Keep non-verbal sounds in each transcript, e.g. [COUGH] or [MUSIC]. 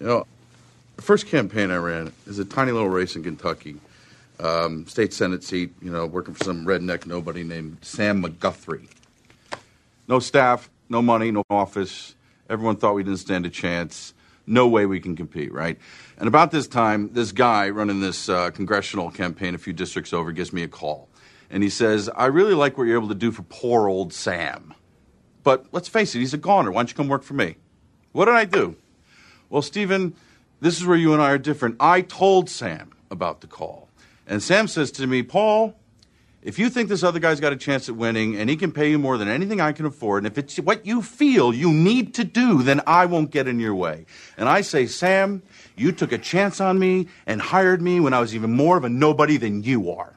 You know, the first campaign I ran is a tiny little race in Kentucky, um, state senate seat. You know, working for some redneck nobody named Sam McGuthrie. No staff, no money, no office. Everyone thought we didn't stand a chance. No way we can compete, right? And about this time, this guy running this uh, congressional campaign a few districts over gives me a call. And he says, I really like what you're able to do for poor old Sam. But let's face it, he's a goner. Why don't you come work for me? What did I do? Well, Stephen, this is where you and I are different. I told Sam about the call. And Sam says to me, Paul, if you think this other guy's got a chance at winning and he can pay you more than anything I can afford, and if it's what you feel you need to do, then I won't get in your way. And I say, Sam, you took a chance on me and hired me when I was even more of a nobody than you are.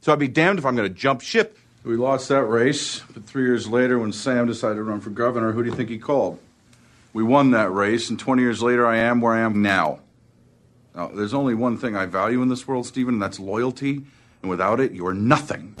So I'd be damned if I'm going to jump ship. We lost that race, but three years later, when Sam decided to run for governor, who do you think he called? We won that race, and 20 years later, I am where I am now. Now, there's only one thing I value in this world, Stephen, and that's loyalty. And without it, you are nothing.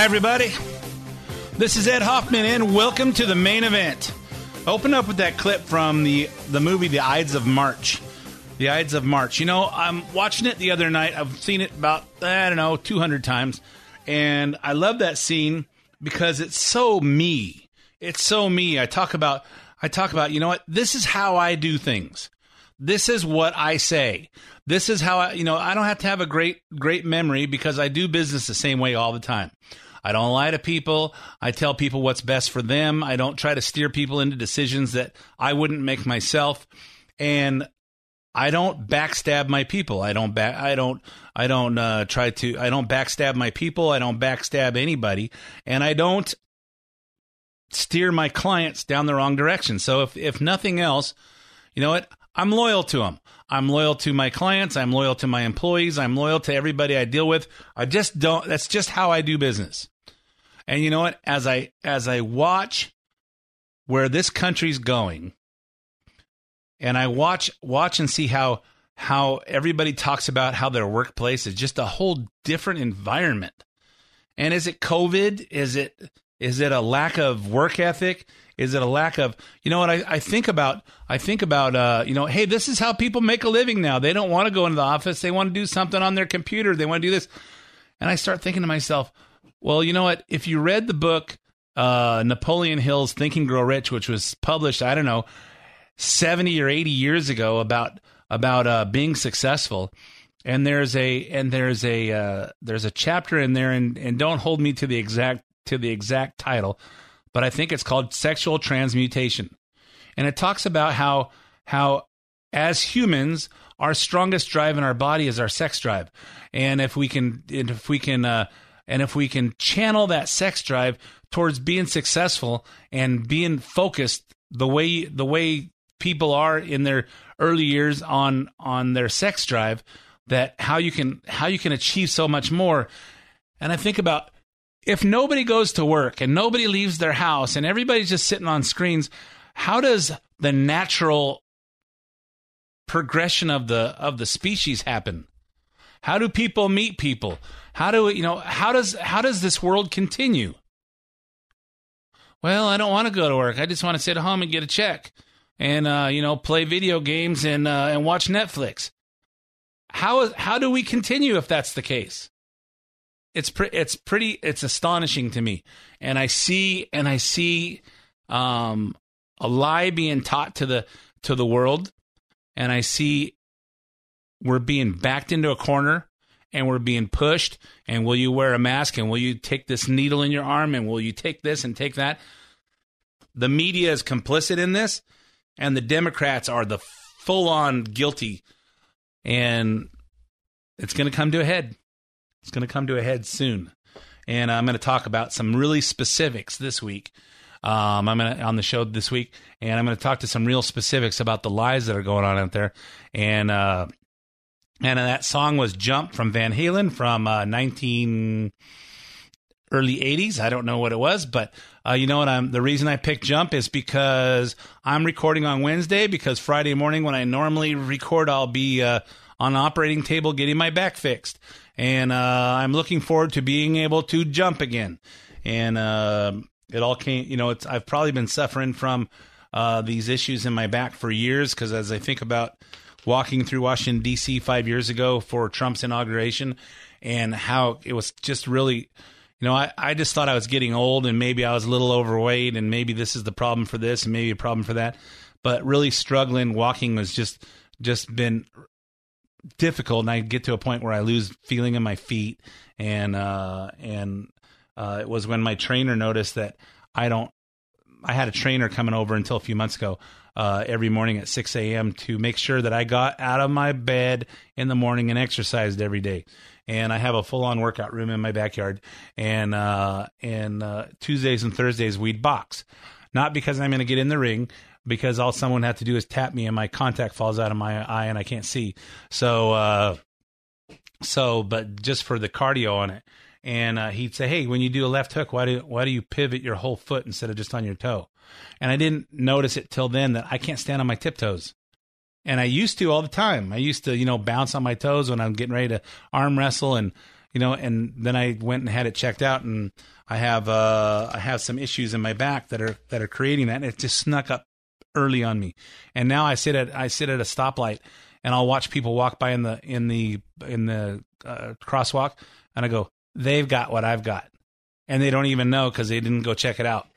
Hi, everybody. This is Ed Hoffman, and welcome to the main event. Open up with that clip from the the movie The Ides of March. The Ides of March. You know, I'm watching it the other night. I've seen it about I don't know 200 times, and I love that scene because it's so me. It's so me. I talk about I talk about you know what this is how I do things. This is what I say. This is how I, you know, I don't have to have a great, great memory because I do business the same way all the time. I don't lie to people. I tell people what's best for them. I don't try to steer people into decisions that I wouldn't make myself. And I don't backstab my people. I don't back. I don't. I don't uh, try to. I don't backstab my people. I don't backstab anybody, and I don't steer my clients down the wrong direction. So if if nothing else, you know what? I'm loyal to them. I'm loyal to my clients. I'm loyal to my employees. I'm loyal to everybody I deal with. I just don't. That's just how I do business. And you know what? As I as I watch where this country's going, and I watch watch and see how how everybody talks about how their workplace is just a whole different environment. And is it COVID? Is it is it a lack of work ethic? Is it a lack of you know what I, I think about I think about uh, you know, hey, this is how people make a living now. They don't want to go into the office, they want to do something on their computer, they want to do this. And I start thinking to myself, well, you know what? If you read the book uh, Napoleon Hill's Think and Grow Rich, which was published, I don't know, 70 or 80 years ago about about uh, being successful and there's a and there's a uh, there's a chapter in there and and don't hold me to the exact to the exact title but I think it's called sexual transmutation and it talks about how how as humans our strongest drive in our body is our sex drive and if we can if we can uh, and if we can channel that sex drive towards being successful and being focused the way the way people are in their early years on on their sex drive that how you can how you can achieve so much more. And i think about if nobody goes to work and nobody leaves their house and everybody's just sitting on screens how does the natural progression of the of the species happen? How do people meet people how do you know how does how does this world continue? Well i don't want to go to work. I just want to sit at home and get a check and uh, you know play video games and uh, and watch netflix. How is how do we continue if that's the case? It's pre- it's pretty it's astonishing to me. And i see and i see um a lie being taught to the to the world. And i see we're being backed into a corner and we're being pushed and will you wear a mask and will you take this needle in your arm and will you take this and take that? The media is complicit in this and the democrats are the full on guilty and it's going to come to a head. It's going to come to a head soon. And i'm going to talk about some really specifics this week. Um, i'm to on the show this week and i'm going to talk to some real specifics about the lies that are going on out there. And uh, and that song was "Jump" from Van Halen from uh, 19 early 80s. I don't know what it was, but uh, you know what? I'm the reason I picked "Jump" is because I'm recording on Wednesday. Because Friday morning, when I normally record, I'll be uh, on operating table getting my back fixed, and uh, I'm looking forward to being able to jump again. And uh, it all came, you know, it's I've probably been suffering from uh, these issues in my back for years because as I think about walking through Washington D.C. five years ago for Trump's inauguration, and how it was just really, you know, I, I just thought I was getting old and maybe I was a little overweight and maybe this is the problem for this and maybe a problem for that, but really struggling walking was just just been difficult and I get to a point where I lose feeling in my feet and uh and uh it was when my trainer noticed that I don't I had a trainer coming over until a few months ago uh, every morning at 6 a.m. to make sure that I got out of my bed in the morning and exercised every day. And I have a full on workout room in my backyard. And uh, and uh, Tuesdays and Thursdays we'd box, not because I'm going to get in the ring, because all someone had to do is tap me and my contact falls out of my eye and I can't see. So uh, so but just for the cardio on it. And uh, he'd say, "Hey, when you do a left hook, why do why do you pivot your whole foot instead of just on your toe?" And I didn't notice it till then that I can't stand on my tiptoes. And I used to all the time. I used to, you know, bounce on my toes when I'm getting ready to arm wrestle and you know, and then I went and had it checked out and I have uh I have some issues in my back that are that are creating that and it just snuck up early on me. And now I sit at I sit at a stoplight and I'll watch people walk by in the in the in the uh, crosswalk and I go, "They've got what I've got." And they don't even know cuz they didn't go check it out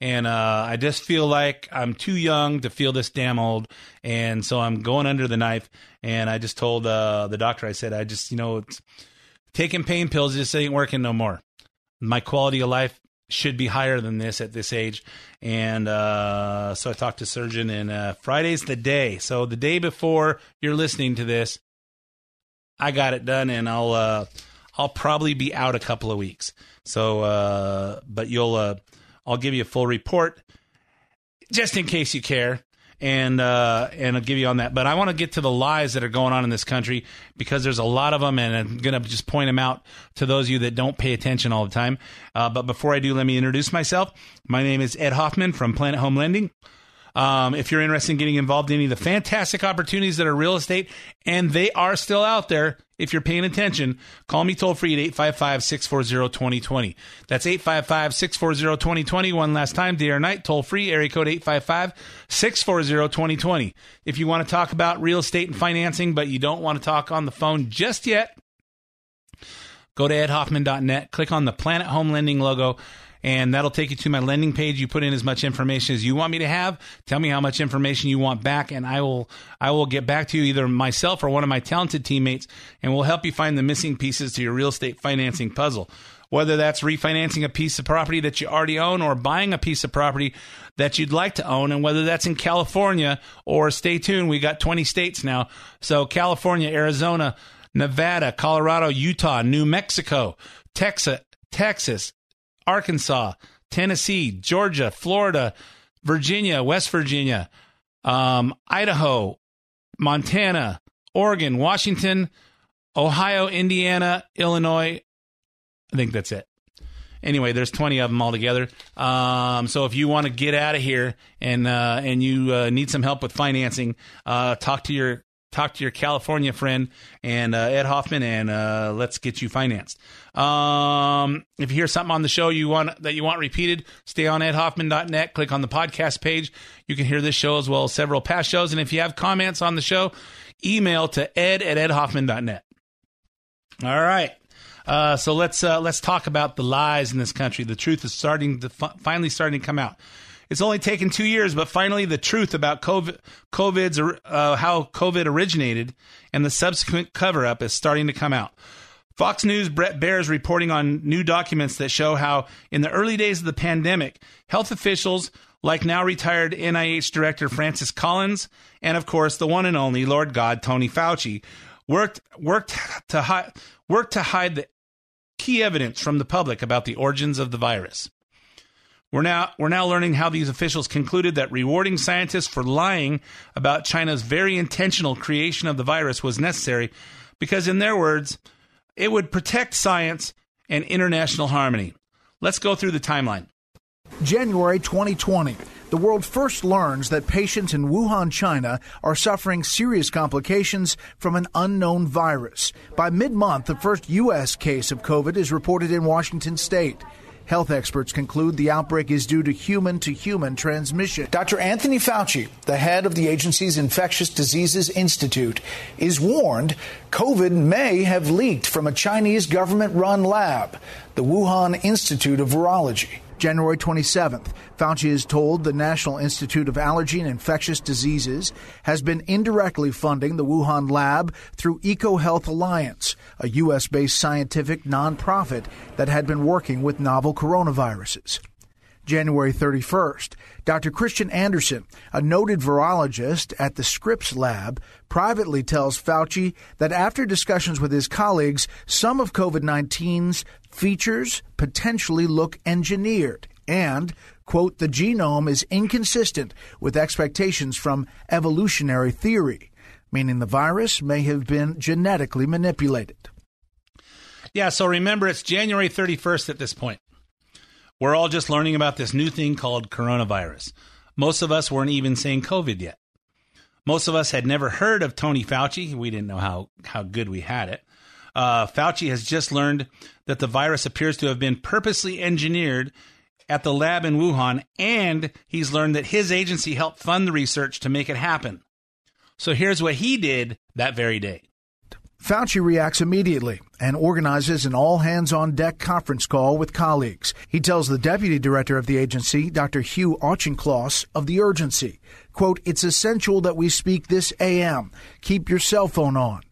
and uh, I just feel like I'm too young to feel this damn old, and so I'm going under the knife. And I just told uh, the doctor, I said, I just, you know, taking pain pills just ain't working no more. My quality of life should be higher than this at this age, and uh, so I talked to surgeon, and uh, Friday's the day. So the day before you're listening to this, I got it done, and I'll uh, I'll probably be out a couple of weeks. So, uh, but you'll uh, I'll give you a full report just in case you care. And uh, and I'll give you on that, but I want to get to the lies that are going on in this country because there's a lot of them, and I'm gonna just point them out to those of you that don't pay attention all the time. Uh, but before I do, let me introduce myself. My name is Ed Hoffman from Planet Home Lending. Um, if you're interested in getting involved in any of the fantastic opportunities that are real estate, and they are still out there, if you're paying attention, call me toll free at 855 640 2020. That's 855 640 2020. One last time, day or night, toll free, area code 855 640 2020. If you want to talk about real estate and financing, but you don't want to talk on the phone just yet, go to edhoffman.net, click on the Planet Home Lending logo, and that'll take you to my lending page. You put in as much information as you want me to have. Tell me how much information you want back, and I will I will get back to you either myself or one of my talented teammates, and we'll help you find the missing pieces to your real estate financing puzzle. Whether that's refinancing a piece of property that you already own or buying a piece of property that you'd like to own, and whether that's in California or stay tuned, we got 20 states now. So, California, Arizona, Nevada, Colorado, Utah, New Mexico, Texas, Texas, Arkansas, Tennessee, Georgia, Florida, Virginia, West Virginia, um, Idaho, Montana, Oregon, Washington, Ohio, Indiana, Illinois. I think that's it. Anyway, there's 20 of them altogether. Um, so if you want to get out of here and uh, and you uh, need some help with financing, uh, talk to your talk to your California friend and uh, Ed Hoffman, and uh, let's get you financed. Um, if you hear something on the show you want that you want repeated, stay on edhoffman.net. Click on the podcast page. You can hear this show as well as several past shows. And if you have comments on the show, email to ed at edhoffman.net. All right. Uh, so let's uh, let's talk about the lies in this country. The truth is starting to fi- finally starting to come out. It's only taken two years, but finally the truth about COVID, COVID's uh, how COVID originated and the subsequent cover up is starting to come out. Fox News Bret Baier is reporting on new documents that show how, in the early days of the pandemic, health officials like now retired NIH Director Francis Collins and, of course, the one and only Lord God Tony Fauci worked worked to hide worked to hide the key evidence from the public about the origins of the virus. We're now we're now learning how these officials concluded that rewarding scientists for lying about China's very intentional creation of the virus was necessary because in their words, it would protect science and international harmony. Let's go through the timeline. January 2020. The world first learns that patients in Wuhan, China are suffering serious complications from an unknown virus. By mid month, the first U.S. case of COVID is reported in Washington state. Health experts conclude the outbreak is due to human to human transmission. Dr. Anthony Fauci, the head of the agency's Infectious Diseases Institute, is warned COVID may have leaked from a Chinese government run lab, the Wuhan Institute of Virology. January 27th, Fauci is told the National Institute of Allergy and Infectious Diseases has been indirectly funding the Wuhan lab through EcoHealth Alliance, a U.S. based scientific nonprofit that had been working with novel coronaviruses. January 31st, Dr. Kristian Andersen, a noted virologist at the Scripps Lab, privately tells Fauci that after discussions with his colleagues, some of COVID 19's features potentially look engineered and, quote, the genome is inconsistent with expectations from evolutionary theory, meaning the virus may have been genetically manipulated. Yeah, so remember it's January 31st at this point. We're all just learning about this new thing called coronavirus. Most of us weren't even saying COVID yet. Most of us had never heard of Tony Fauci. We didn't know how, how good we had it. Uh, Fauci has just learned that the virus appears to have been purposely engineered at the lab in Wuhan, and he's learned that his agency helped fund the research to make it happen. So here's what he did that very day. Fauci reacts immediately and organizes an all hands on deck conference call with colleagues. He tells the deputy director of the agency, Dr. Hugh Auchincloss, of the urgency. Quote, It's essential that we speak this AM. Keep your cell phone on.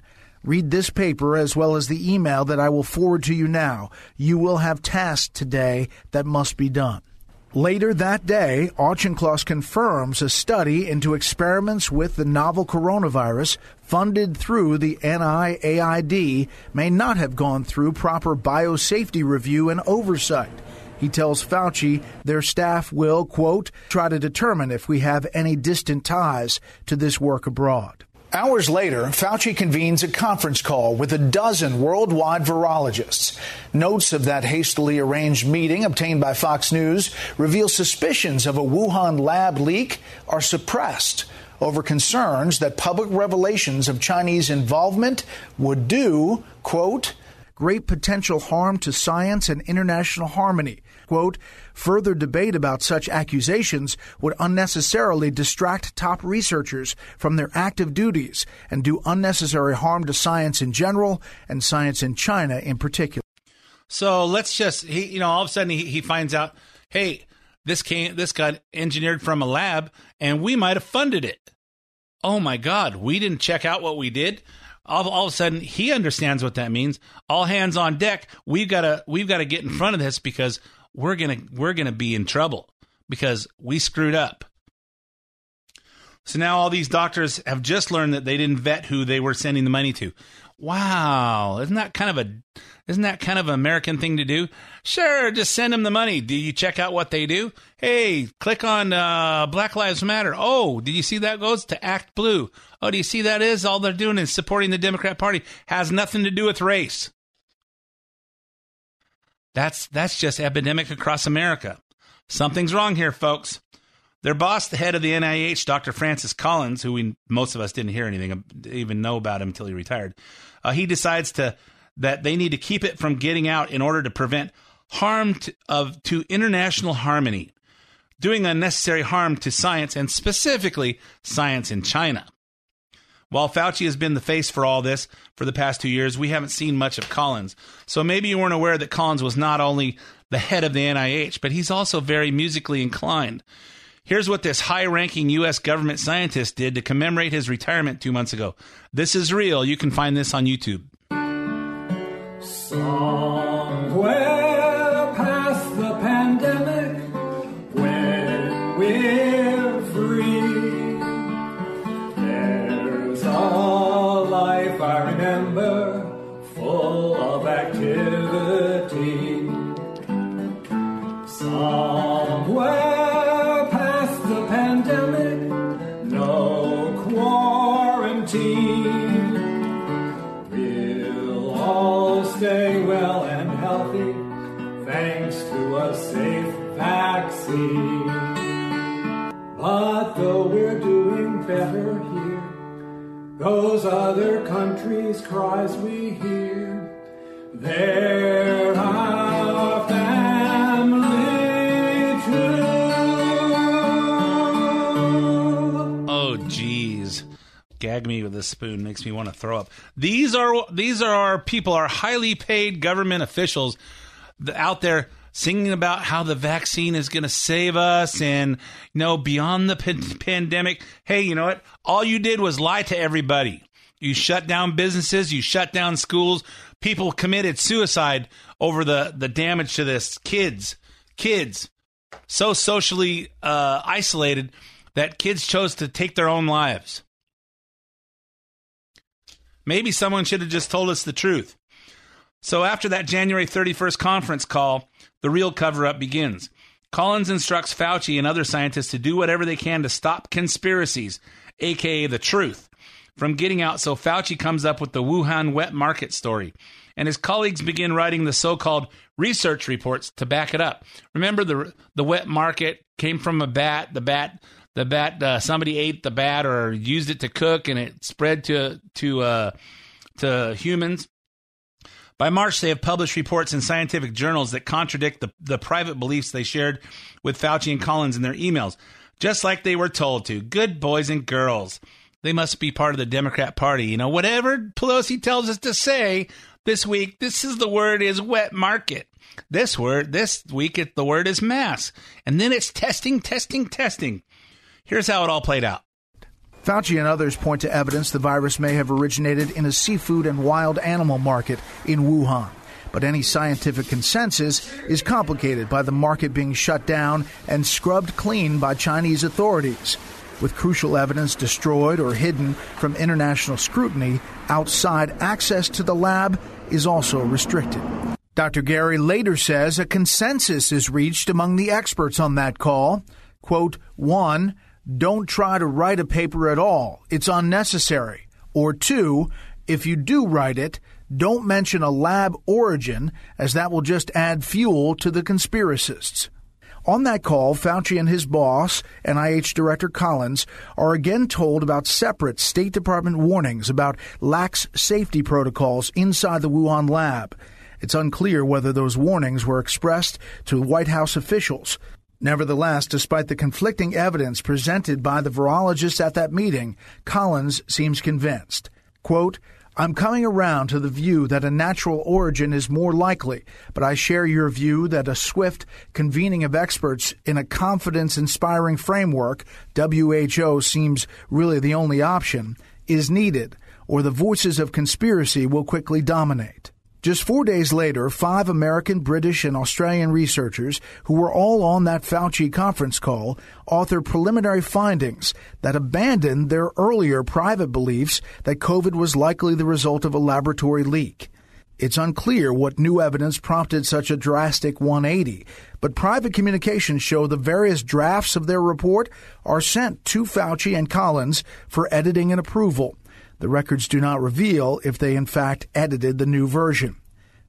Read this paper as well as the email that I will forward to you now. You will have tasks today that must be done. Later that day, Auchincloss confirms a study into experiments with the novel coronavirus funded through the NIAID may not have gone through proper biosafety review and oversight. He tells Fauci their staff will, quote, try to determine if we have any distant ties to this work abroad. Hours later, Fauci convenes a conference call with a dozen worldwide virologists. Notes of that hastily arranged meeting obtained by Fox News reveal suspicions of a Wuhan lab leak are suppressed over concerns that public revelations of Chinese involvement would do, quote, great potential harm to science and international harmony. Quote, further debate about such accusations would unnecessarily distract top researchers from their active duties and do unnecessary harm to science in general and science in China in particular. So let's just he you know all of a sudden he, he finds out, hey, this came this got engineered from a lab and we might have funded it. Oh my God, we didn't check out what we did. All, all of a sudden he understands what that means. All hands on deck. We've got to we've got to get in front of this because we're gonna we're gonna be in trouble because we screwed up. So now all these doctors have just learned that they didn't vet who they were sending the money to. Wow, isn't that kind of a isn't that kind of an American thing to do? Sure, just send them the money. Do you check out what they do? Hey, click on uh, Black Lives Matter. Oh, did you see that goes to Act Blue? Oh, do you see that is all they're doing is supporting the Democrat Party has nothing to do with race. That's that's just epidemic across America. Something's wrong here, folks. Their boss, the head of the NIH, Dr. Francis Collins, who we most of us didn't hear anything, even know about him until he retired, uh, he decides to that they need to keep it from getting out in order to prevent harm to, of to international harmony, doing unnecessary harm to science and specifically science in China. While Fauci has been the face for all this for the past two years, we haven't seen much of Collins. So maybe you weren't aware that Collins was not only the head of the NIH, but he's also very musically inclined. Here's what this high ranking U.S. government scientist did to commemorate his retirement two months ago. This is real. You can find this on YouTube. Somewhere better here, those other countries' cries we hear, they're family too. Oh, geez. Gag me with a spoon makes me want to throw up. These are these are our people, our highly paid government officials out there singing about how the vaccine is going to save us and you know beyond the pan- pandemic. Hey, you know what? All you did was lie to everybody. You shut down businesses, you shut down schools. People committed suicide over the the damage to this. Kids, kids, so socially uh, isolated that kids chose to take their own lives. Maybe someone should have just told us the truth. So after that January 31st conference call, the real cover up begins. Collins instructs Fauci and other scientists to do whatever they can to stop conspiracies, aka the truth, from getting out. So Fauci comes up with the Wuhan wet market story, and his colleagues begin writing the so-called research reports to back it up. Remember the the wet market came from a bat. The bat the bat uh, somebody ate the bat or used it to cook, and it spread to to uh, to humans. By March, they have published reports in scientific journals that contradict the, the private beliefs they shared with Fauci and Collins in their emails, just like they were told to. Good boys and girls. They must be part of the Democrat Party. You know, whatever Pelosi tells us to say this week, this is the word is wet market. This word, this week, it, the word is mass. And then it's testing, testing, testing. Here's how it all played out. Fauci and others point to evidence the virus may have originated in a seafood and wild animal market in Wuhan. But any scientific consensus is complicated by the market being shut down and scrubbed clean by Chinese authorities. With crucial evidence destroyed or hidden from international scrutiny, outside access to the lab is also restricted. Dr. Garry later says a consensus is reached among the experts on that call. Quote, one, don't try to write a paper at all. It's unnecessary. Or two, if you do write it, don't mention a lab origin, as that will just add fuel to the conspiracists. On that call, Fauci and his boss, NIH Director Collins, are again told about separate State Department warnings about lax safety protocols inside the Wuhan lab. It's unclear whether those warnings were expressed to White House officials. Nevertheless, despite the conflicting evidence presented by the virologists at that meeting, Collins seems convinced. Quote, I'm coming around to the view that a natural origin is more likely, but I share your view that a swift convening of experts in a confidence inspiring framework, WHO seems really the only option, is needed, or the voices of conspiracy will quickly dominate. Just four days later, five American, British, and Australian researchers who were all on that Fauci conference call authored preliminary findings that abandoned their earlier private beliefs that COVID was likely the result of a laboratory leak. It's unclear what new evidence prompted such a drastic 180, but private communications show the various drafts of their report are sent to Fauci and Collins for editing and approval. The records do not reveal if they in fact edited the new version.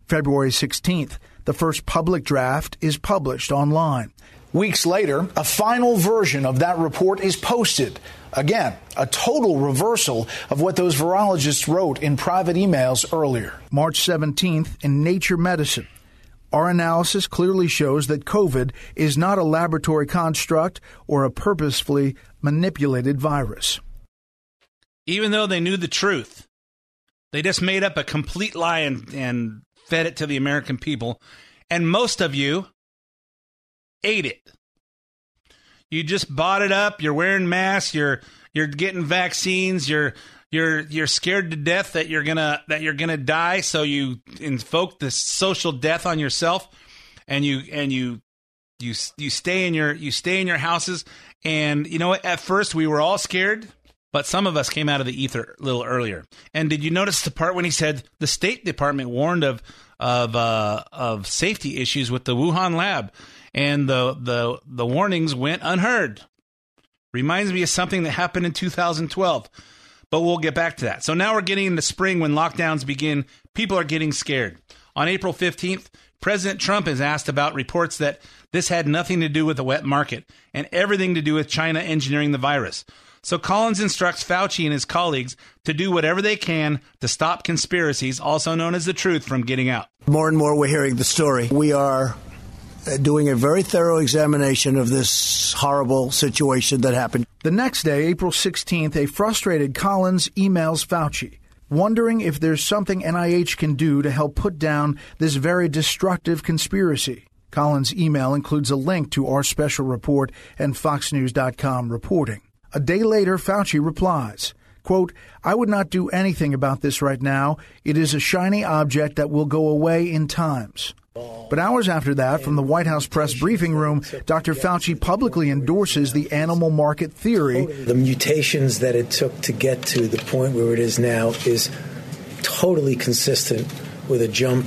February 16th, the first public draft is published online. Weeks later, a final version of that report is posted. Again, a total reversal of what those virologists wrote in private emails earlier. March 17th in Nature Medicine. Our analysis clearly shows that COVID is not a laboratory construct or a purposefully manipulated virus. Even though they knew the truth, they just made up a complete lie and, and fed it to the American people. And most of you ate it. You just bought it up. You're wearing masks. You're you're getting vaccines. You're you're you're scared to death that you're gonna that you're gonna die. So you invoke this social death on yourself, and you and you you you stay in your you stay in your houses. And you know what? At first we were all scared, but some of us came out of the ether a little earlier. And did you notice the part when he said the State Department warned of of uh, of safety issues with the Wuhan lab, and the the the warnings went unheard. Reminds me of something that happened in 2012, but we'll get back to that. So now we're getting into spring when lockdowns begin. People are getting scared. On April 15th, President Trump is asked about reports that this had nothing to do with the wet market and everything to do with China engineering the virus. So Collins instructs Fauci and his colleagues to do whatever they can to stop conspiracies, also known as the truth, from getting out. More and more we're hearing the story. We are uh, doing a very thorough examination of this horrible situation that happened. The next day, April 16th, a frustrated Collins emails Fauci, wondering if there's something NIH can do to help put down this very destructive conspiracy. Collins' email includes a link to our special report and FoxNews.com reporting. A day later, Fauci replies, quote, I would not do anything about this right now. It is a shiny object that will go away in times. But hours after that, from the White House press briefing room, Dr. Fauci publicly endorses the animal market theory. The mutations that it took to get to the point where it is now is totally consistent with a jump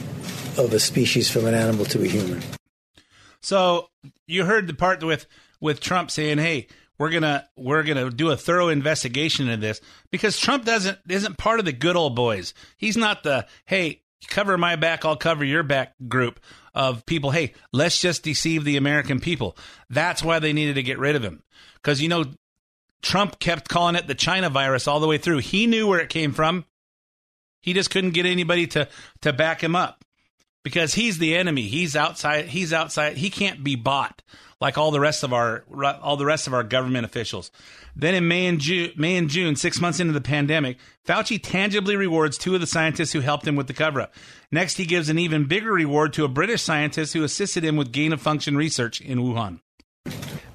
of a species from an animal to a human. So you heard the part with with Trump saying, "Hey, we're gonna we're gonna do a thorough investigation into this," because Trump doesn't isn't part of the good old boys. He's not the hey cover my back, I'll cover your back group of people. Hey, let's just deceive the American people. That's why they needed to get rid of him because you know Trump kept calling it the China virus all the way through. He knew where it came from. He just couldn't get anybody to to back him up because he's the enemy. He's outside. He's outside. He can't be bought like all the rest of our all the rest of our government officials. Then in May and June, May and June, six months into the pandemic, Fauci tangibly rewards two of the scientists who helped him with the cover-up. Next, he gives an even bigger reward to a British scientist who assisted him with gain-of-function research in Wuhan.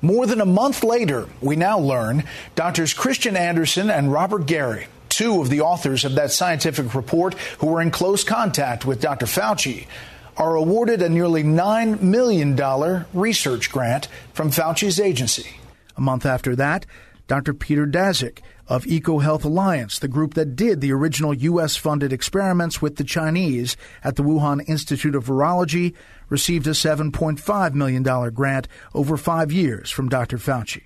More than a month later, we now learn Doctors Kristian Andersen and Robert Garry, two of the authors of that scientific report who were in close contact with Dr. Fauci, are awarded a nearly $9 million research grant from Fauci's agency. A month after that, Dr. Peter Daszak of EcoHealth Alliance, the group that did the original U.S. funded experiments with the Chinese at the Wuhan Institute of Virology, received a $7.5 million grant over five years from Dr. Fauci.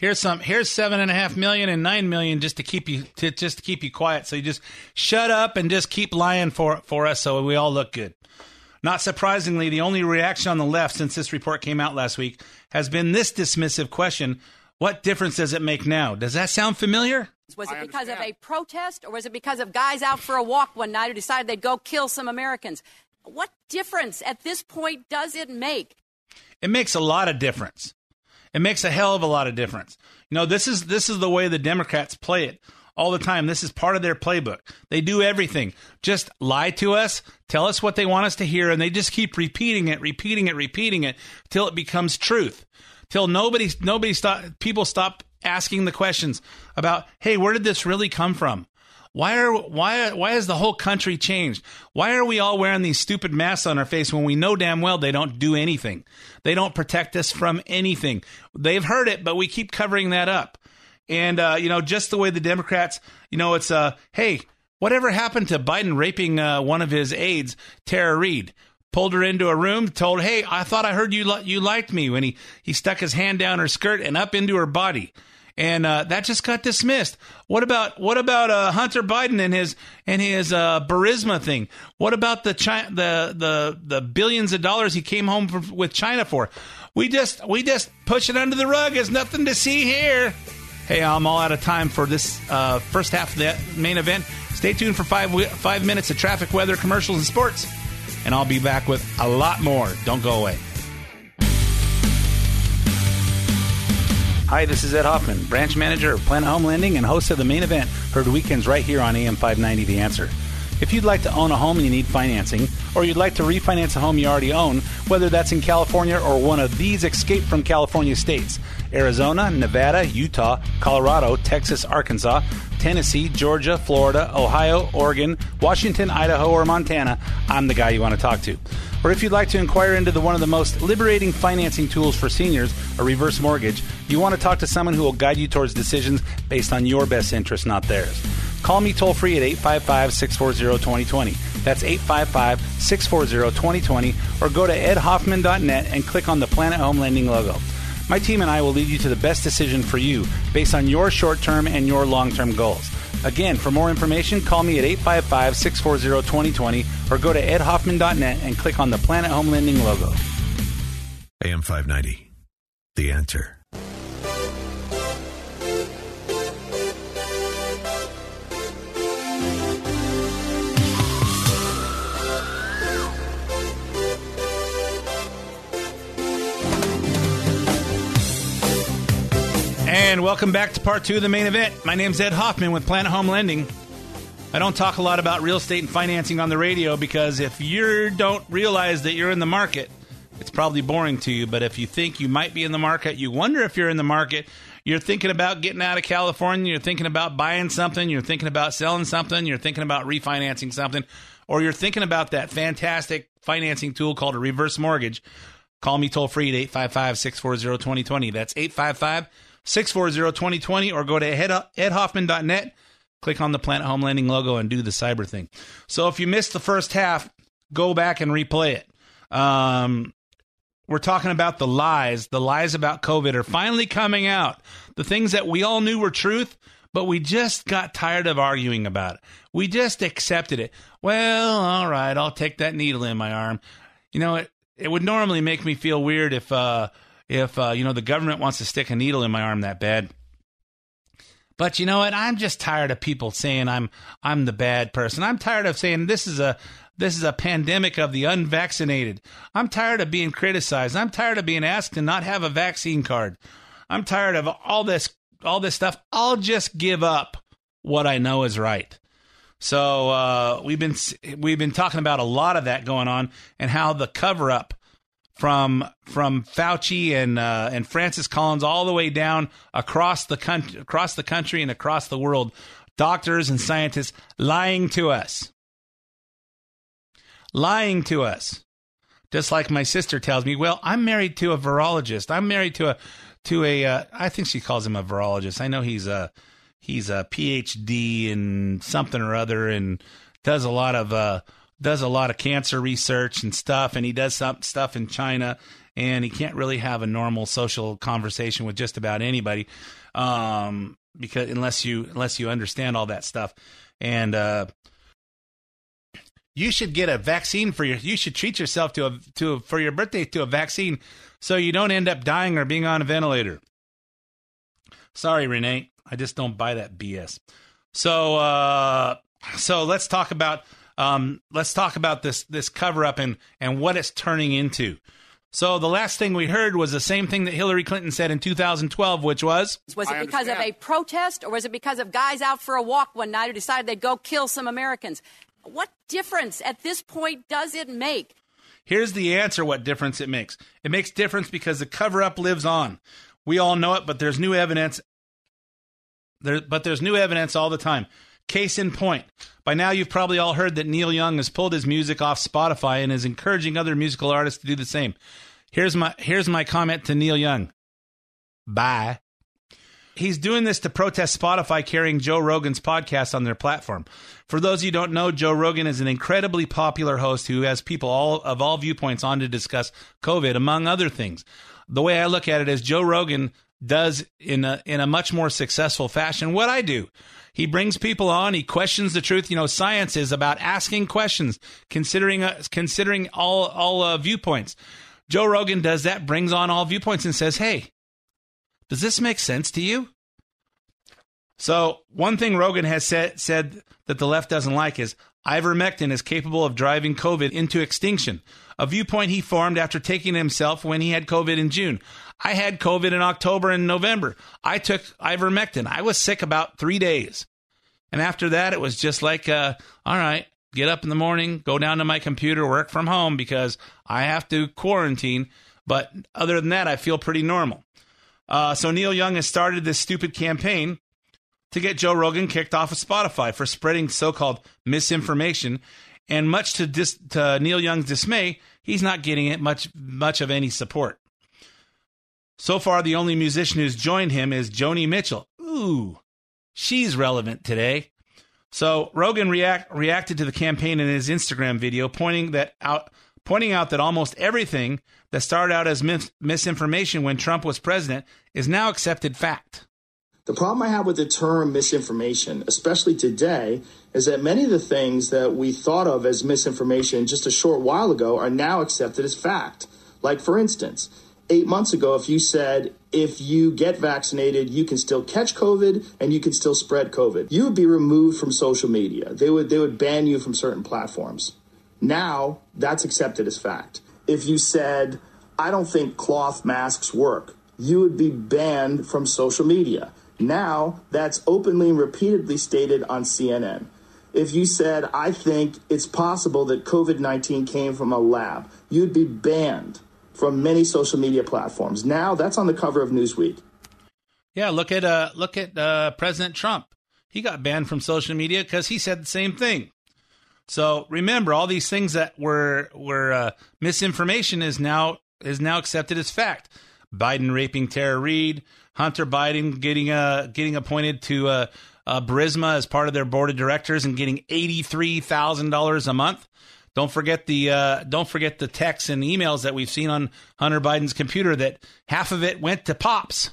Here's some. Here's seven and a half million and nine million just to keep you to just to keep you quiet. So you just shut up and just keep lying for for us, so we all look good. Not surprisingly, the only reaction on the left since this report came out last week has been this dismissive question What difference does it make now? Does that sound familiar? Was it because of a protest or was it because of guys out for a walk one night who decided they'd go kill some Americans? What difference at this point does it make? It makes a lot of difference. It makes a hell of a lot of difference. You know, this is this is the way the Democrats play it all the time. This is part of their playbook. They do everything. Just lie to us, tell us what they want us to hear, and they just keep repeating it, repeating it, repeating it till it becomes truth. Till nobody nobody stop people stop asking the questions about, "Hey, where did this really come from?" Why are why why has the whole country changed? Why are we all wearing these stupid masks on our face when we know damn well they don't do anything? They don't protect us from anything. They've heard it, but we keep covering that up. And uh, you know, just the way the Democrats, you know, it's uh, hey, whatever happened to Biden raping uh, one of his aides, Tara Reade? Pulled her into a room, told, "Hey, I thought I heard you li- you liked me." When he he stuck his hand down her skirt and up into her body and uh, that just got dismissed. What about what about uh, Hunter Biden and his and his uh, thing? What about the the the the billions of dollars he came home for, with China for? We just we just push it under the rug. There's nothing to see here. Hey, I'm all out of time for this uh, first half of the main event. Stay tuned for five five minutes of traffic, weather, commercials, and sports, and I'll be back with a lot more. Don't go away. Hi, this is Ed Hoffman, branch manager of Planet Home Lending and host of the main event, heard weekends right here on AM 590 The Answer. If you'd like to own a home and you need financing, or you'd like to refinance a home you already own, whether that's in California or one of these escape from California states Arizona, Nevada, Utah, Colorado, Texas, Arkansas, Tennessee, Georgia, Florida, Ohio, Oregon, Washington, Idaho, or Montana, I'm the guy you want to talk to. Or if you'd like to inquire into the one of the most liberating financing tools for seniors, a reverse mortgage, you want to talk to someone who will guide you towards decisions based on your best interest, not theirs. Call me toll free at 855 640 2020. That's 855 640 2020, or go to edhoffman.net and click on the Planet Home Lending logo. My team and I will lead you to the best decision for you based on your short term and your long term goals. Again, for more information, call me at 855 640 2020 or go to edhoffman.net and click on the Planet Home Lending logo. AM 590. The answer. And welcome back to part two of the main event. My name's Ed Hoffman with Planet Home Lending. I don't talk a lot about real estate and financing on the radio because if you don't realize that you're in the market, it's probably boring to you. But if you think you might be in the market, you wonder if you're in the market, you're thinking about getting out of California, you're thinking about buying something, you're thinking about selling something, you're thinking about refinancing something, or you're thinking about that fantastic financing tool called a reverse mortgage, call me toll free at 855 640 2020. That's 855 640 2020, or go to ed- edhoffman.net, click on the Planet Home Lending logo, and do the cyber thing. So if you missed the first half, go back and replay it. Um, we're talking about the lies. The lies about COVID are finally coming out. The things that we all knew were truth, but we just got tired of arguing about it. We just accepted it. Well, all right, I'll take that needle in my arm. You know, it it would normally make me feel weird if uh if uh, you know the government wants to stick a needle in my arm that bad. But you know what? I'm just tired of people saying I'm I'm the bad person. I'm tired of saying this is a this is a pandemic of the unvaccinated. I'm tired of being criticized. I'm tired of being asked to not have a vaccine card. I'm tired of all this all this stuff. I'll just give up what I know is right. So uh, we've been we've been talking about a lot of that going on and how the cover up from from Fauci and uh, and Francis Collins all the way down across the country across the country and across the world, doctors and scientists lying to us, lying to us. Just like my sister tells me, well, I'm married to a virologist. I'm married to a to a uh, I think she calls him a virologist. I know he's a he's a PhD in something or other and does a lot of uh, does a lot of cancer research and stuff, and he does some stuff in China, and he can't really have a normal social conversation with just about anybody, um, because unless you unless you understand all that stuff, and uh, you should get a vaccine for your you should treat yourself to a to a, for your birthday to a vaccine so you don't end up dying or being on a ventilator. Sorry, Renee, I just don't buy that BS. So uh, so let's talk about um, let's talk about this this cover up and and what it's turning into. So the last thing we heard was the same thing that Hillary Clinton said in 2012, which was Was it because of a protest or was it because of guys out for a walk one night who decided they'd go kill some Americans? What difference at this point does it make? Here's the answer what difference it makes. It makes difference because the cover up lives on. We all know it, but there's new evidence. There, but there's new evidence all the time. Case in point, by now you've probably all heard that Neil Young has pulled his music off Spotify and is encouraging other musical artists to do the same. Here's my here's my comment to Neil Young. Bye. He's doing this to protest Spotify carrying Joe Rogan's podcast on their platform. For those of you who don't know, Joe Rogan is an incredibly popular host who has people all of all viewpoints on to discuss COVID, among other things. The way I look at it is Joe Rogan does in a in a much more successful fashion what I do. He brings people on. He questions the truth. You know, science is about asking questions, considering uh, considering all all uh, viewpoints. Joe Rogan does that, brings on all viewpoints, and says, "Hey, does this make sense to you?" So one thing Rogan has said said that the left doesn't like is ivermectin is capable of driving COVID into extinction. A viewpoint he formed after taking himself when he had COVID in June. I had COVID in October and November. I took ivermectin. I was sick about three days. And after that, it was just like, uh, all right, get up in the morning, go down to my computer, work from home because I have to quarantine. But other than that, I feel pretty normal. Uh, so Neil Young has started this stupid campaign to get Joe Rogan kicked off of Spotify for spreading so-called misinformation. And much to, dis- to Neil Young's dismay, he's not getting it much much of any support. So far, the only musician who's joined him is Joni Mitchell. Ooh, she's relevant today. So Rogan react, reacted to the campaign in his Instagram video, pointing that out, pointing out that almost everything that started out as mis- misinformation when Trump was president is now accepted fact. The problem I have with the term misinformation, especially today, is that many of the things that we thought of as misinformation just a short while ago are now accepted as fact. Like, for instance, eight months ago, if you said, if you get vaccinated, you can still catch COVID and you can still spread COVID, you would be removed from social media. They would, they would ban you from certain platforms. Now, that's accepted as fact. If you said, I don't think cloth masks work, you would be banned from social media. Now, that's openly and repeatedly stated on CNN. If you said, I think it's possible that COVID 19 came from a lab, you'd be banned from many social media platforms. Now, that's on the cover of Newsweek. Yeah, look at uh, look at uh, President Trump. He got banned from social media because he said the same thing. So remember, all these things that were were uh, misinformation is now is now accepted as fact. Biden raping Tara Reade, Hunter Biden getting uh, getting appointed to uh, uh, as part of their board of directors and getting eighty three thousand dollars a month. Don't forget the uh, don't forget the texts and emails that we've seen on Hunter Biden's computer that half of it went to pops.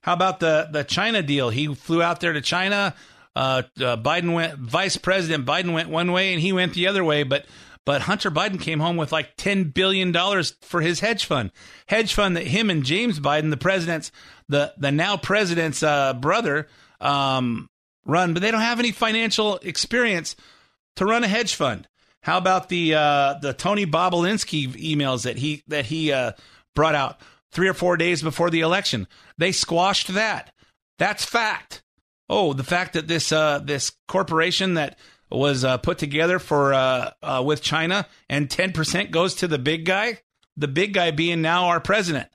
How about the the China deal? He flew out there to China. Uh, uh, Biden went Vice President Biden went one way and he went the other way, but but Hunter Biden came home with like ten billion dollars for his hedge fund, hedge fund that him and James Biden, the president's the the now president's uh, brother, um, run, but they don't have any financial experience to run a hedge fund. How about the uh, the Tony Bobulinski emails that he that he uh, brought out three or four days before the election? They squashed that. That's fact. Oh, the fact that this uh, this corporation that was uh, put together for uh, uh, with China and ten percent goes to the big guy, the big guy being now our president.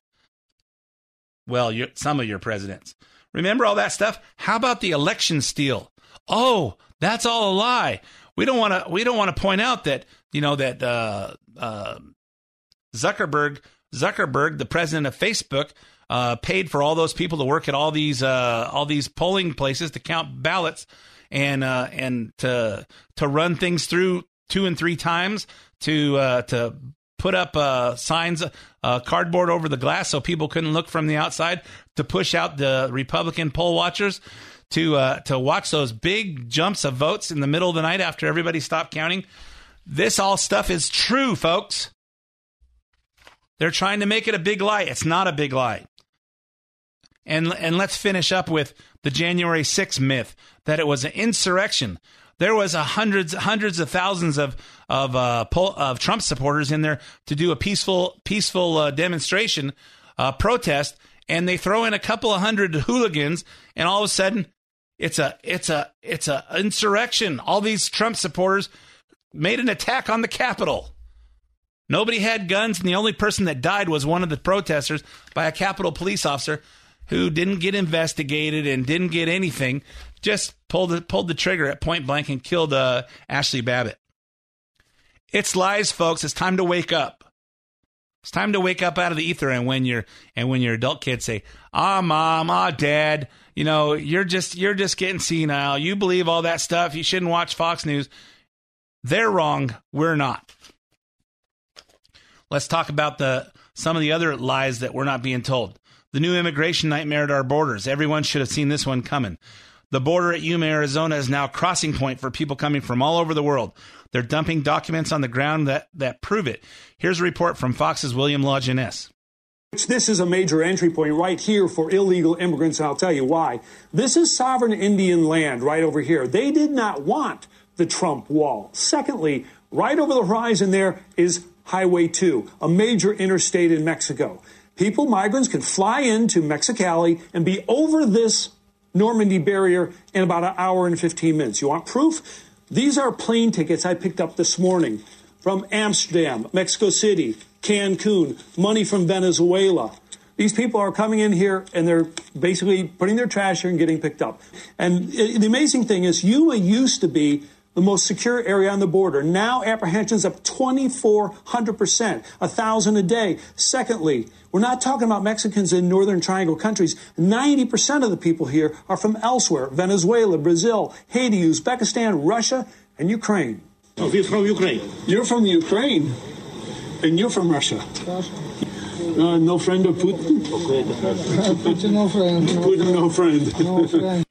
Well, some of your presidents. Remember all that stuff? How about the election steal? Oh, that's all a lie. We don't want to. We don't want to point out that you know that uh, uh, Zuckerberg, Zuckerberg, the president of Facebook, uh, paid for all those people to work at all these all these polling places to count ballots and uh, and to to run things through two and three times to uh, to put up uh, signs, uh, cardboard over the glass so people couldn't look from the outside to push out the Republican poll watchers to uh, to watch those big jumps of votes in the middle of the night after everybody stopped counting. This all stuff is true, folks. They're trying to make it a big lie. It's not a big lie. And and let's finish up with the January 6th myth that it was an insurrection. There was hundreds hundreds of thousands of of uh, pol- of Trump supporters in there to do a peaceful peaceful uh, demonstration, uh, protest, and they throw in a couple of hundred hooligans, and all of a sudden, it's a it's a it's a insurrection. All these Trump supporters made an attack on the Capitol. Nobody had guns, and the only person that died was one of the protesters by a Capitol police officer. Who didn't get investigated and didn't get anything, just pulled the, pulled the trigger at point blank and killed uh, Ashley Babbitt. It's lies, folks. It's time to wake up. It's time to wake up out of the ether. And when your and when your adult kids say, "Ah, mom, ah, dad," you know, you're just you're just getting senile. You believe all that stuff. You shouldn't watch Fox News. They're wrong. We're not. Let's talk about the some of the other lies that we're not being told. The new immigration nightmare at our borders. Everyone should have seen this one coming. The border at Yuma, Arizona is now a crossing point for people coming from all over the world. They're dumping documents on the ground that, that prove it. Here's a report from Fox's William Lajeunesse. This is a major entry point right here for illegal immigrants, and I'll tell you why. This is sovereign Indian land right over here. They did not want the Trump wall. Secondly, right over the horizon there is Highway 2, a major interstate in Mexico. People, migrants, can fly into Mexicali and be over this Normandy barrier in about an hour and 15 minutes. You want proof? These are plane tickets I picked up this morning from Amsterdam, Mexico City, Cancun, money from Venezuela. These people are coming in here and they're basically putting their trash here and getting picked up. And the amazing thing is, Yuma used to be the most secure area on the border. Now apprehensions up 2,400%, a thousand a day. Secondly, we're not talking about Mexicans in Northern Triangle countries. 90% of the people here are from elsewhere Venezuela, Brazil, Haiti, Uzbekistan, Russia, and Ukraine. Oh, he's from Ukraine. You're from Ukraine, and you're from Russia. Uh, no friend of Putin. Putin [LAUGHS] no friend. Putin no friend.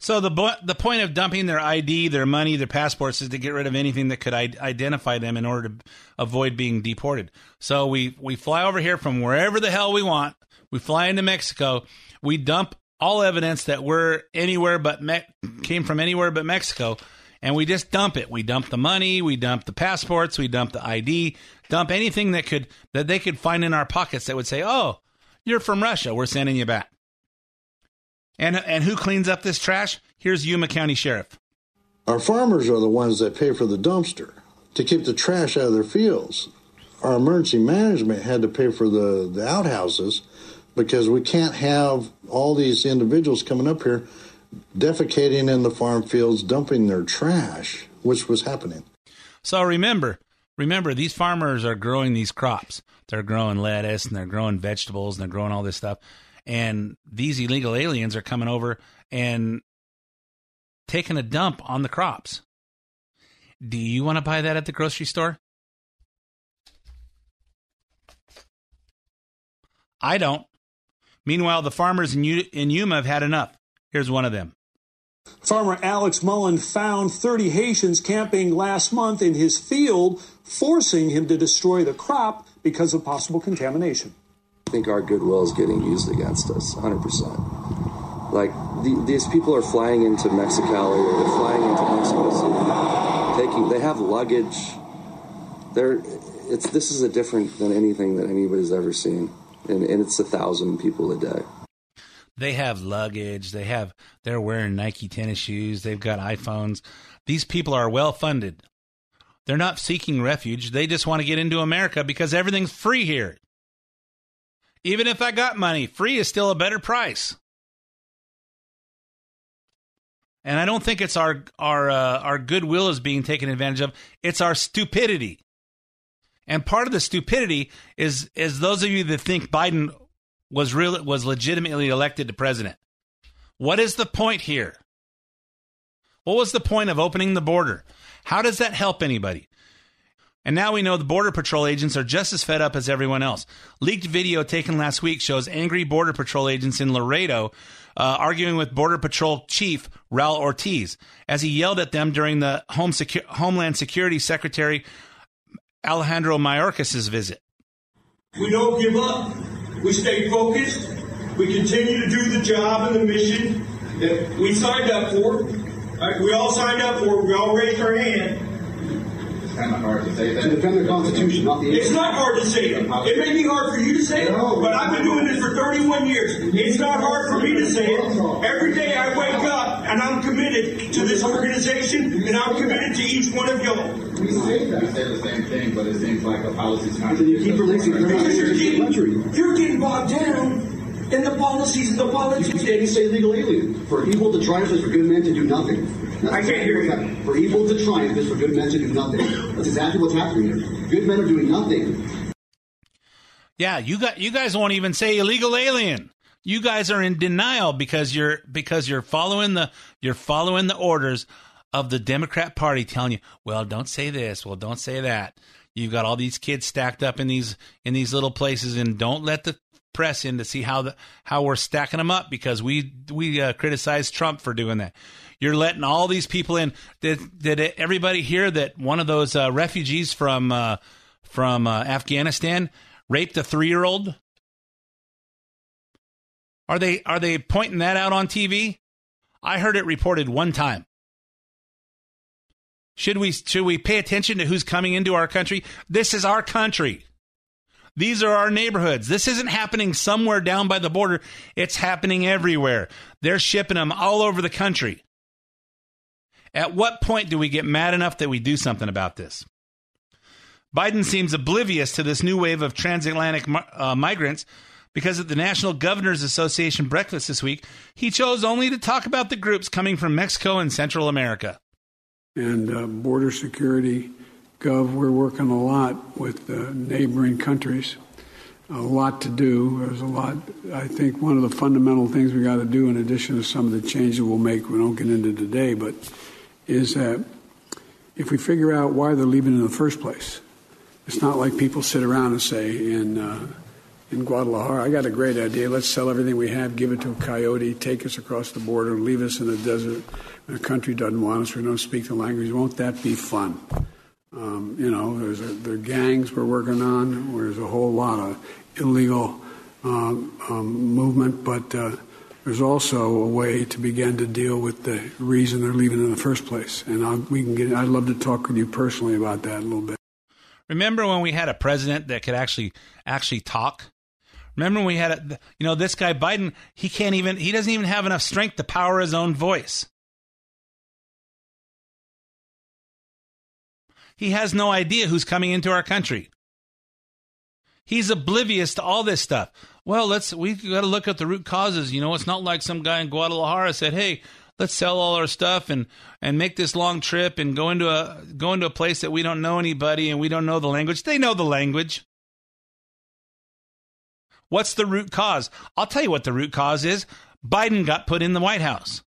So the the point of dumping their ID, their money, their passports is to get rid of anything that could I- identify them in order to avoid being deported. So we we fly over here from wherever the hell we want. We fly into Mexico. We dump all evidence that we're anywhere but Me- came from anywhere but Mexico, and we just dump it. We dump the money. We dump the passports. We dump the ID. Dump anything that could that they could find in our pockets that would say, "Oh, you're from Russia. We're sending you back." And and who cleans up this trash? Here's Yuma County Sheriff. Our farmers are the ones that pay for the dumpster to keep the trash out of their fields. Our emergency management had to pay for the, the outhouses because we can't have all these individuals coming up here defecating in the farm fields, dumping their trash, which was happening. So remember, remember these farmers are growing these crops. They're growing lettuce and they're growing vegetables and they're growing all this stuff. And these illegal aliens are coming over and taking a dump on the crops. Do you want to buy that at the grocery store? I don't. Meanwhile, the farmers in, U- in Yuma have had enough. Here's one of them. Farmer Alex Mullen found 30 Haitians camping last month in his field, forcing him to destroy the crop because of possible contamination. I think our goodwill is getting used against us, 100%. Like, the, these people are flying into Mexicali or they're flying into Mexico City, taking, they have luggage. They're, it's, this is a different than anything that anybody's ever seen. And, and it's a thousand people a day. They have luggage. They have. They're wearing Nike tennis shoes. They've got iPhones. These people are well funded. They're not seeking refuge. They just want to get into America because everything's free here. Even if I got money, free is still a better price. And I don't think it's our our uh, our goodwill is being taken advantage of. It's our stupidity. And part of the stupidity is is those of you that think Biden was real was legitimately elected to president. What is the point here? What was the point of opening the border? How does that help anybody? And now we know the Border Patrol agents are just as fed up as everyone else. Leaked video taken last week shows angry Border Patrol agents in Laredo uh, arguing with Border Patrol Chief Raul Ortiz as he yelled at them during the Home Secu- Homeland Security Secretary Alejandro Mayorkas' visit. We don't give up. We stay focused. We continue to do the job and the mission that we signed up for. Uh, We all signed up for. it. We all raised our hand. It's kind of hard to say that. To defend the Constitution, not the It's not hard to say it. It may be hard for you to say it, but I've been doing this for 31 years. It's not hard for me to say it. Every day I wake up and I'm committed to this organization and I'm committed to each one of y'all. We say that. We say the same thing, but it seems like the policy's not. Because you're getting, you're getting bogged down And the policies and the You politics. can't even say legal alien. For evil to triumph is for good men to do nothing. That's I can't hear you. exactly what's happening. For evil to triumph is for good men to do nothing. That's exactly what's happening here. Good men are doing nothing. Yeah, you got you guys won't even say illegal alien. You guys are in denial because you're because you're following the you're following the orders of the Democrat Party telling you, well, don't say this, well, don't say that. You've got all these kids stacked up in these in these little places, and don't let the press in to see how the how we're stacking them up because we we uh, criticize Trump for doing that. You're letting all these people in. Did did everybody hear that one of those uh, refugees from uh, from uh, Afghanistan raped a three year old? Are they are they pointing that out on TV? I heard it reported one time. Should we should we pay attention to who's coming into our country? This is our country. These are our neighborhoods. This isn't happening somewhere down by the border. It's happening everywhere. They're shipping them all over the country. At what point do we get mad enough that we do something about this? Biden seems oblivious to this new wave of transatlantic uh, migrants because at the National Governors Association breakfast this week, he chose only to talk about the groups coming from Mexico and Central America. and uh, border security gov we're working a lot with neighboring countries a lot to do there's a lot i think one of the fundamental things we got to do in addition to some of the changes we'll make we don't get into today but is that if we figure out why they're leaving in the first place it's not like people sit around and say in uh, in Guadalajara, I got a great idea. Let's sell everything we have, give it to a coyote, take us across the border, leave us in the desert. A country doesn't want us. We don't speak the language. Won't that be fun? Um, you know, there's a, are gangs we're working on. There's a whole lot of illegal um, um, movement, but uh, there's also a way to begin to deal with the reason they're leaving in the first place. And I'll, we can get. I'd love to talk with you personally about that a little bit. Remember when we had a president that could actually actually talk? Remember when we had a, you know this guy Biden, he can't even he doesn't even have enough strength to power his own voice. He has no idea who's coming into our country. He's oblivious to all this stuff. Well, let's we got to look at the root causes. You know, it's not like some guy in Guadalajara said, "Hey, let's sell all our stuff and and make this long trip and go into a go into a place that we don't know anybody and we don't know the language." They know the language. What's the root cause? I'll tell you what the root cause is. Biden got put in the White House.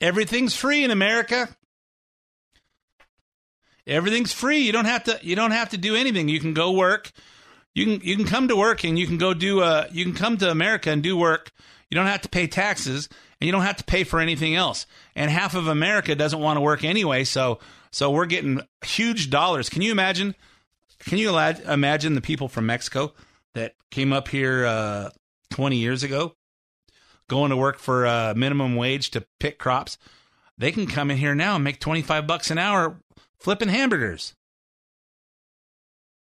Everything's free in America. Everything's free. You don't have to you don't have to do anything. You can go work. You can you can come to work and you can go do uh you can come to America and do work. You don't have to pay taxes and you don't have to pay for anything else. And half of America doesn't want to work anyway, so so we're getting huge dollars. Can you imagine can you imagine the people from Mexico that came up here uh 20 years ago going to work for uh, minimum wage to pick crops? They can come in here now and make 25 bucks an hour flipping hamburgers.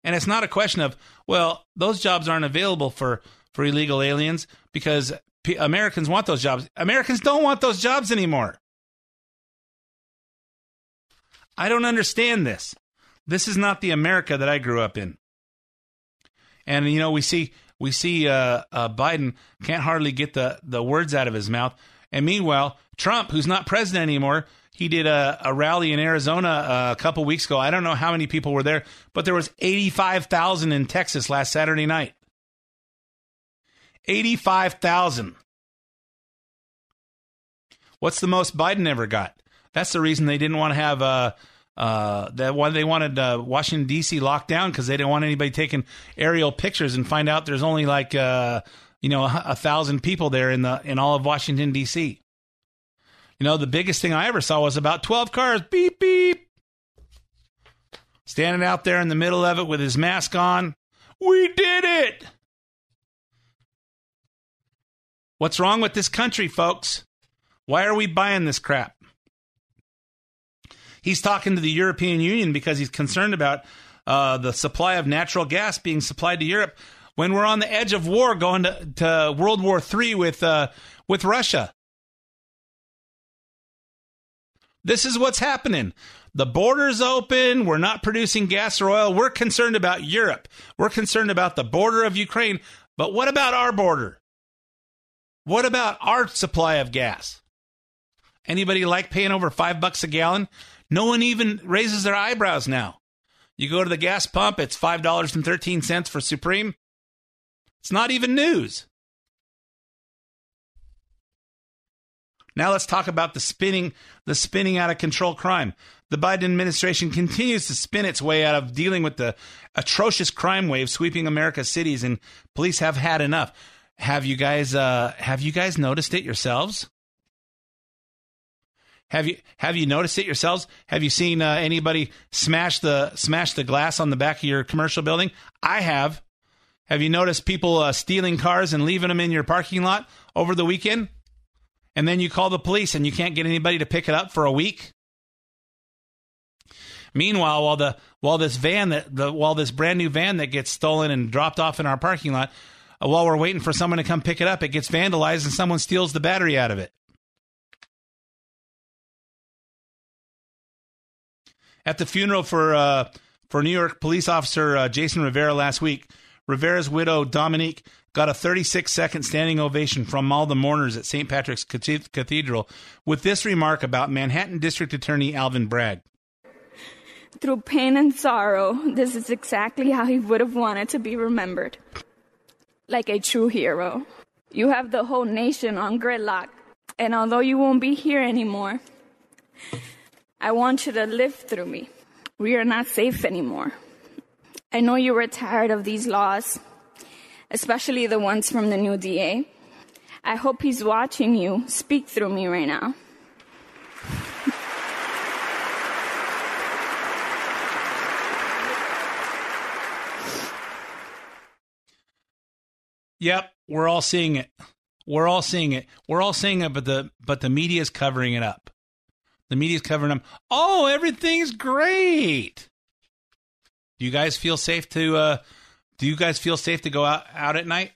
And it's not a question of, well, those jobs aren't available for, for illegal aliens because P- Americans want those jobs. Americans don't want those jobs anymore. I don't understand this. This is not the America that I grew up in. And you know, we see we see uh, uh, Biden can't hardly get the the words out of his mouth, and meanwhile, Trump, who's not president anymore, he did a, a rally in Arizona uh, a couple weeks ago. I don't know how many people were there, but there was eighty five thousand in Texas last Saturday night. Eighty five thousand. What's the most Biden ever got? That's the reason they didn't want to have uh, uh, that why they wanted uh, Washington D.C. locked down because they didn't want anybody taking aerial pictures and find out there's only like uh, you know a, a thousand people there in the in all of Washington D.C. You know the biggest thing I ever saw was about twelve cars beep beep standing out there in the middle of it with his mask on. We did it. What's wrong with this country, folks? Why are we buying this crap? He's talking to the European Union because he's concerned about uh, the supply of natural gas being supplied to Europe when we're on the edge of war, going to, to World War III with uh, with Russia. This is what's happening. The border's open. We're not producing gas or oil. We're concerned about Europe. We're concerned about the border of Ukraine. But what about our border? What about our supply of gas? Anybody like paying over five bucks a gallon? No one even raises their eyebrows now. You go to the gas pump, it's five dollars and thirteen cents for Supreme. It's not even news. Now let's talk about the spinning, the spinning out of control crime. The Biden administration continues to spin its way out of dealing with the atrocious crime wave sweeping America's cities, and police have had enough. Have you guys, uh, have you guys noticed it yourselves? Have you have you noticed it yourselves? Have you seen uh, anybody smash the smash the glass on the back of your commercial building? I have. Have you noticed people uh, stealing cars and leaving them in your parking lot over the weekend? And then you call the police and you can't get anybody to pick it up for a week. Meanwhile, while the while this van that the while this brand new van that gets stolen and dropped off in our parking lot, uh, while we're waiting for someone to come pick it up, it gets vandalized and someone steals the battery out of it. At the funeral for uh, for New York police officer uh, Jason Rivera last week, Rivera's widow Dominique got a 36 second standing ovation from all the mourners at St. Patrick's Cathedral with this remark about Manhattan District Attorney Alvin Bragg. Through pain and sorrow, this is exactly how he would have wanted to be remembered. Like a true hero. You have the whole nation on gridlock, and although you won't be here anymore, I want you to live through me. We are not safe anymore. I know you were tired of these laws, especially the ones from the new DA. I hope he's watching you speak through me right now. Yep, we're all seeing it. We're all seeing it. We're all seeing it, but the but the media's covering it up. The media's covering them. Oh, everything's great. Do you guys feel safe to uh do you guys feel safe to go out, out at night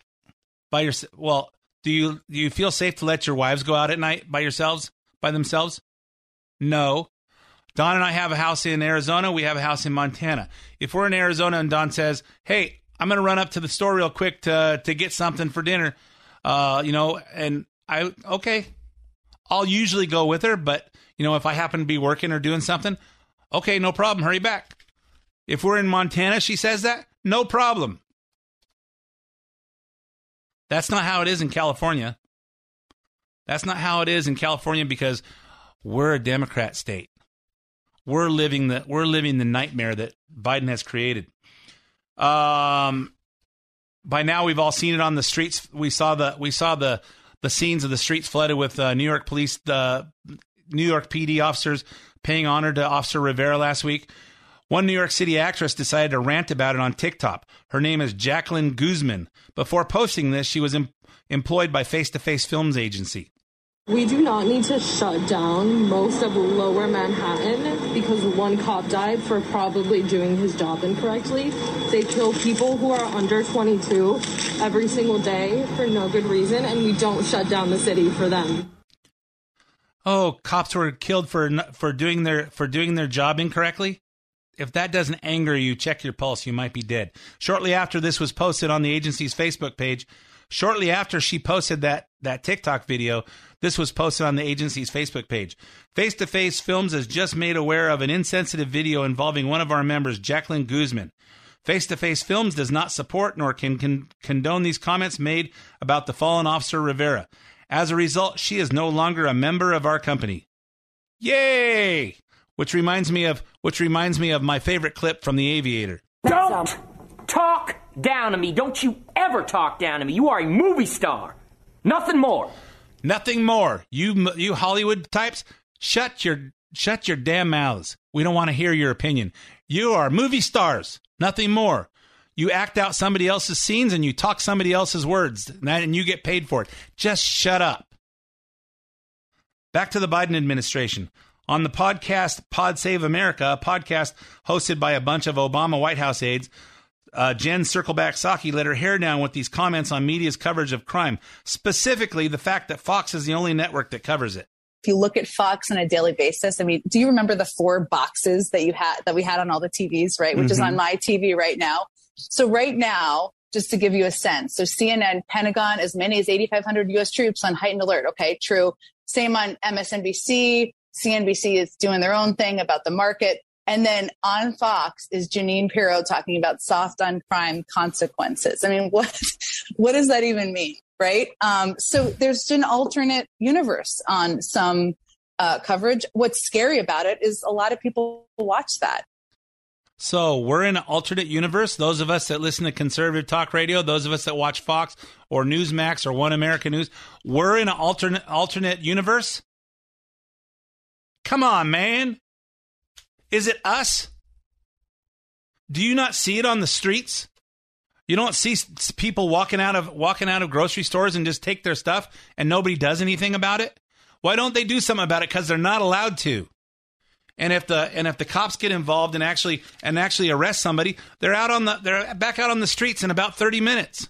by your well, do you do you feel safe to let your wives go out at night by yourselves by themselves? No. Don and I have a house in Arizona. We have a house in Montana. If we're in Arizona and Don says, "Hey, I'm going to run up to the store real quick to to get something for dinner," uh, you know, and I okay, I'll usually go with her, but you know, if I happen to be working or doing something, okay, no problem, hurry back. If we're in Montana, she says that, no problem. That's not how it is in California. That's not how it is in California because we're a Democrat state. We're living the we're living the nightmare that Biden has created. Um, by now we've all seen it on the streets. We saw the we saw the the scenes of the streets flooded with uh, New York police, the New York PD officers paying honor to Officer Rivera last week. One New York City actress decided to rant about it on TikTok. Her name is Jacqueline Guzman. Before posting this, she was em- employed by Face to Face Films Agency. We do not need to shut down most of lower Manhattan because one cop died for probably doing his job incorrectly. They kill people who are under 22 every single day for no good reason, and we don't shut down the city for them. Oh, cops were killed for for doing their for doing their job incorrectly. If that doesn't anger you, check your pulse. You might be dead. Shortly after this was posted on the agency's Facebook page, shortly after she posted that that TikTok video, this was posted on the agency's Facebook page. Face to Face Films has just made aware of an insensitive video involving one of our members, Jacqueline Guzman. Face to Face Films does not support nor can con- condone these comments made about the fallen officer Rivera. As a result, she is no longer a member of our company. Yay! Which reminds me of which reminds me of my favorite clip from The Aviator. Don't talk down to me. Don't you ever talk down to me. You are a movie star. Nothing more. Nothing more. You you Hollywood types, shut your shut your damn mouths. We don't want to hear your opinion. You are movie stars. Nothing more. You act out somebody else's scenes and you talk somebody else's words, and and you get paid for it. Just shut up. Back to the Biden administration. On the podcast Pod Save America, a podcast hosted by a bunch of Obama White House aides, uh, Jen Circleback Psaki let her hair down with these comments on media's coverage of crime, specifically the fact that Fox is the only network that covers it. if you look at Fox on a daily basis, I mean, do you remember the four boxes that you had that we had on all the TVs, right? Which is Mhm. on my TV right now. So right now, just to give you a sense. So CNN, Pentagon, as many as 8,500 U.S. troops on heightened alert. Okay, true. Same on MSNBC. CNBC is doing their own thing about the market. And then on Fox is Jeanine Pirro talking about soft on crime consequences. I mean, [LAUGHS] what what does that even mean, right? Um, so there's an alternate universe on some uh, coverage. What's scary about it is a lot of people watch that. So we're in an alternate universe. Those of us that listen to conservative talk radio, those of us that watch Fox or Newsmax or One American News, we're in an alternate alternate universe. Come on, man. Is it us? Do you not see it on the streets? You don't see people walking out of walking out of grocery stores and just take their stuff and nobody does anything about it? Why don't they do something about it? Because they're not allowed to. And if the and if the cops get involved and actually and actually arrest somebody, they're out on the they're back out on the streets in about thirty minutes.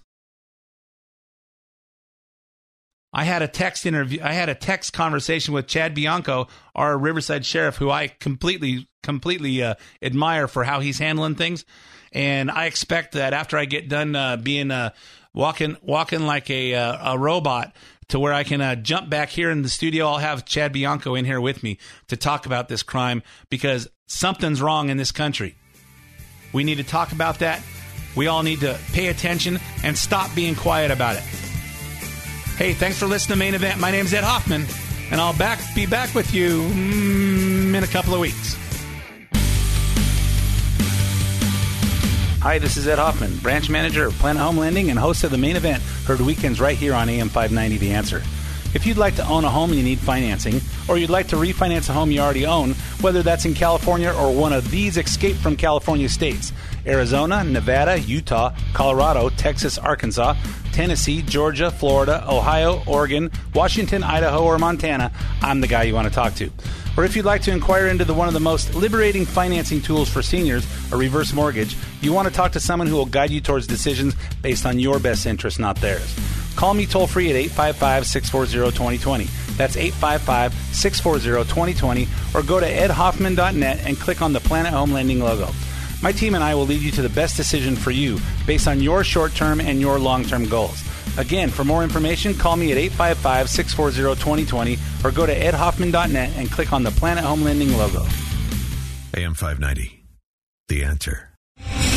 I had a text interview. I had a text conversation with Chad Bianco, our Riverside sheriff, who I completely, completely uh, admire for how he's handling things. And I expect that after I get done uh, being uh, walking, walking like a uh, a robot, to where I can uh, jump back here in the studio, I'll have Chad Bianco in here with me to talk about this crime because something's wrong in this country. We need to talk about that. We all need to pay attention and stop being quiet about it. Hey, thanks for listening to Main Event. My name's Ed Hoffman, and I'll back be back with you mm, in a couple of weeks. Hi, this is Ed Hoffman, branch manager of Planet Home Lending and host of the Main Event, heard weekends right here on AM 590 The Answer. If you'd like to own a home and you need financing, or you'd like to refinance a home you already own, whether that's in California or one of these escape from California states Arizona, Nevada, Utah, Colorado, Texas, Arkansas, Tennessee, Georgia, Florida, Ohio, Oregon, Washington, Idaho, or Montana, I'm the guy you want to talk to. Or if you'd like to inquire into the, one of the most liberating financing tools for seniors, a reverse mortgage, you want to talk to someone who will guide you towards decisions based on your best interest, not theirs. Call me toll free at 855 640 2020. That's 855 640 2020, or go to edhoffman.net and click on the Planet Home Lending logo. My team and I will lead you to the best decision for you based on your short term and your long term goals. Again, for more information, call me at 855 640 2020 or go to edhoffman.net and click on the Planet Home Lending logo. AM 590. The answer.